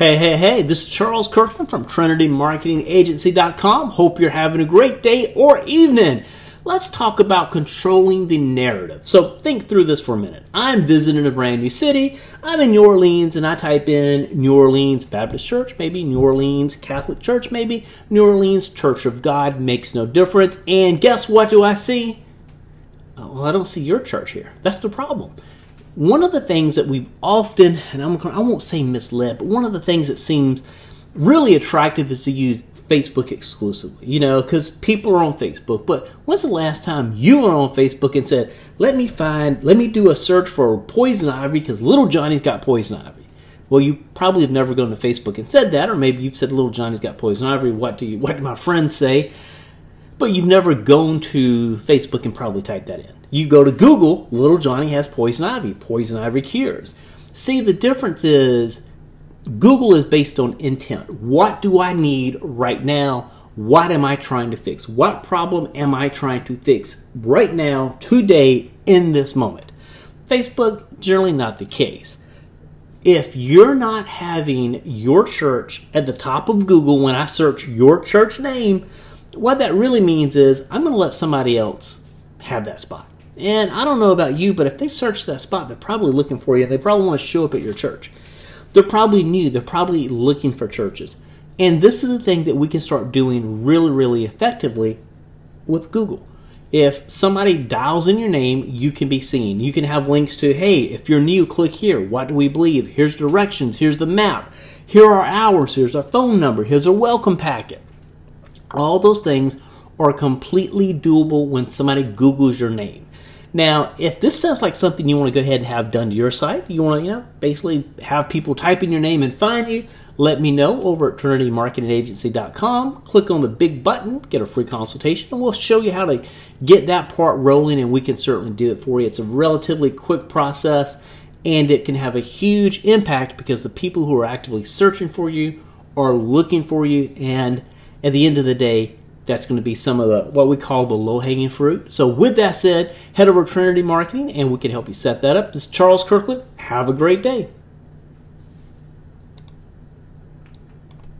Hey, hey, hey, this is Charles Kirkland from TrinityMarketingAgency.com. Hope you're having a great day or evening. Let's talk about controlling the narrative. So think through this for a minute. I'm visiting a brand new city. I'm in New Orleans and I type in New Orleans Baptist Church, maybe New Orleans Catholic Church, maybe New Orleans Church of God, makes no difference. And guess what do I see? Oh, well, I don't see your church here. That's the problem one of the things that we've often, and I'm, I won't say misled, but one of the things that seems really attractive is to use Facebook exclusively, you know, because people are on Facebook. But when's the last time you were on Facebook and said, let me find, let me do a search for poison ivy because little Johnny's got poison ivy? Well, you probably have never gone to Facebook and said that, or maybe you've said little Johnny's got poison ivy. What do you, what do my friends say? But you've never gone to Facebook and probably typed that in. You go to Google, little Johnny has poison ivy, poison ivy cures. See, the difference is Google is based on intent. What do I need right now? What am I trying to fix? What problem am I trying to fix right now, today, in this moment? Facebook, generally not the case. If you're not having your church at the top of Google when I search your church name, what that really means is I'm going to let somebody else have that spot. And I don't know about you, but if they search that spot, they're probably looking for you. They probably want to show up at your church. They're probably new. They're probably looking for churches. And this is the thing that we can start doing really, really effectively with Google. If somebody dials in your name, you can be seen. You can have links to, hey, if you're new, click here. What do we believe? Here's directions. Here's the map. Here are our hours. Here's our phone number. Here's our welcome packet. All those things are completely doable when somebody Googles your name. Now, if this sounds like something you want to go ahead and have done to your site, you want to, you know, basically have people type in your name and find you, let me know over at TrinityMarketingAgency.com. Click on the big button, get a free consultation, and we'll show you how to get that part rolling, and we can certainly do it for you. It's a relatively quick process, and it can have a huge impact because the people who are actively searching for you are looking for you, and at the end of the day, that's going to be some of the what we call the low hanging fruit. So, with that said, head over to Trinity Marketing and we can help you set that up. This is Charles Kirkland. Have a great day.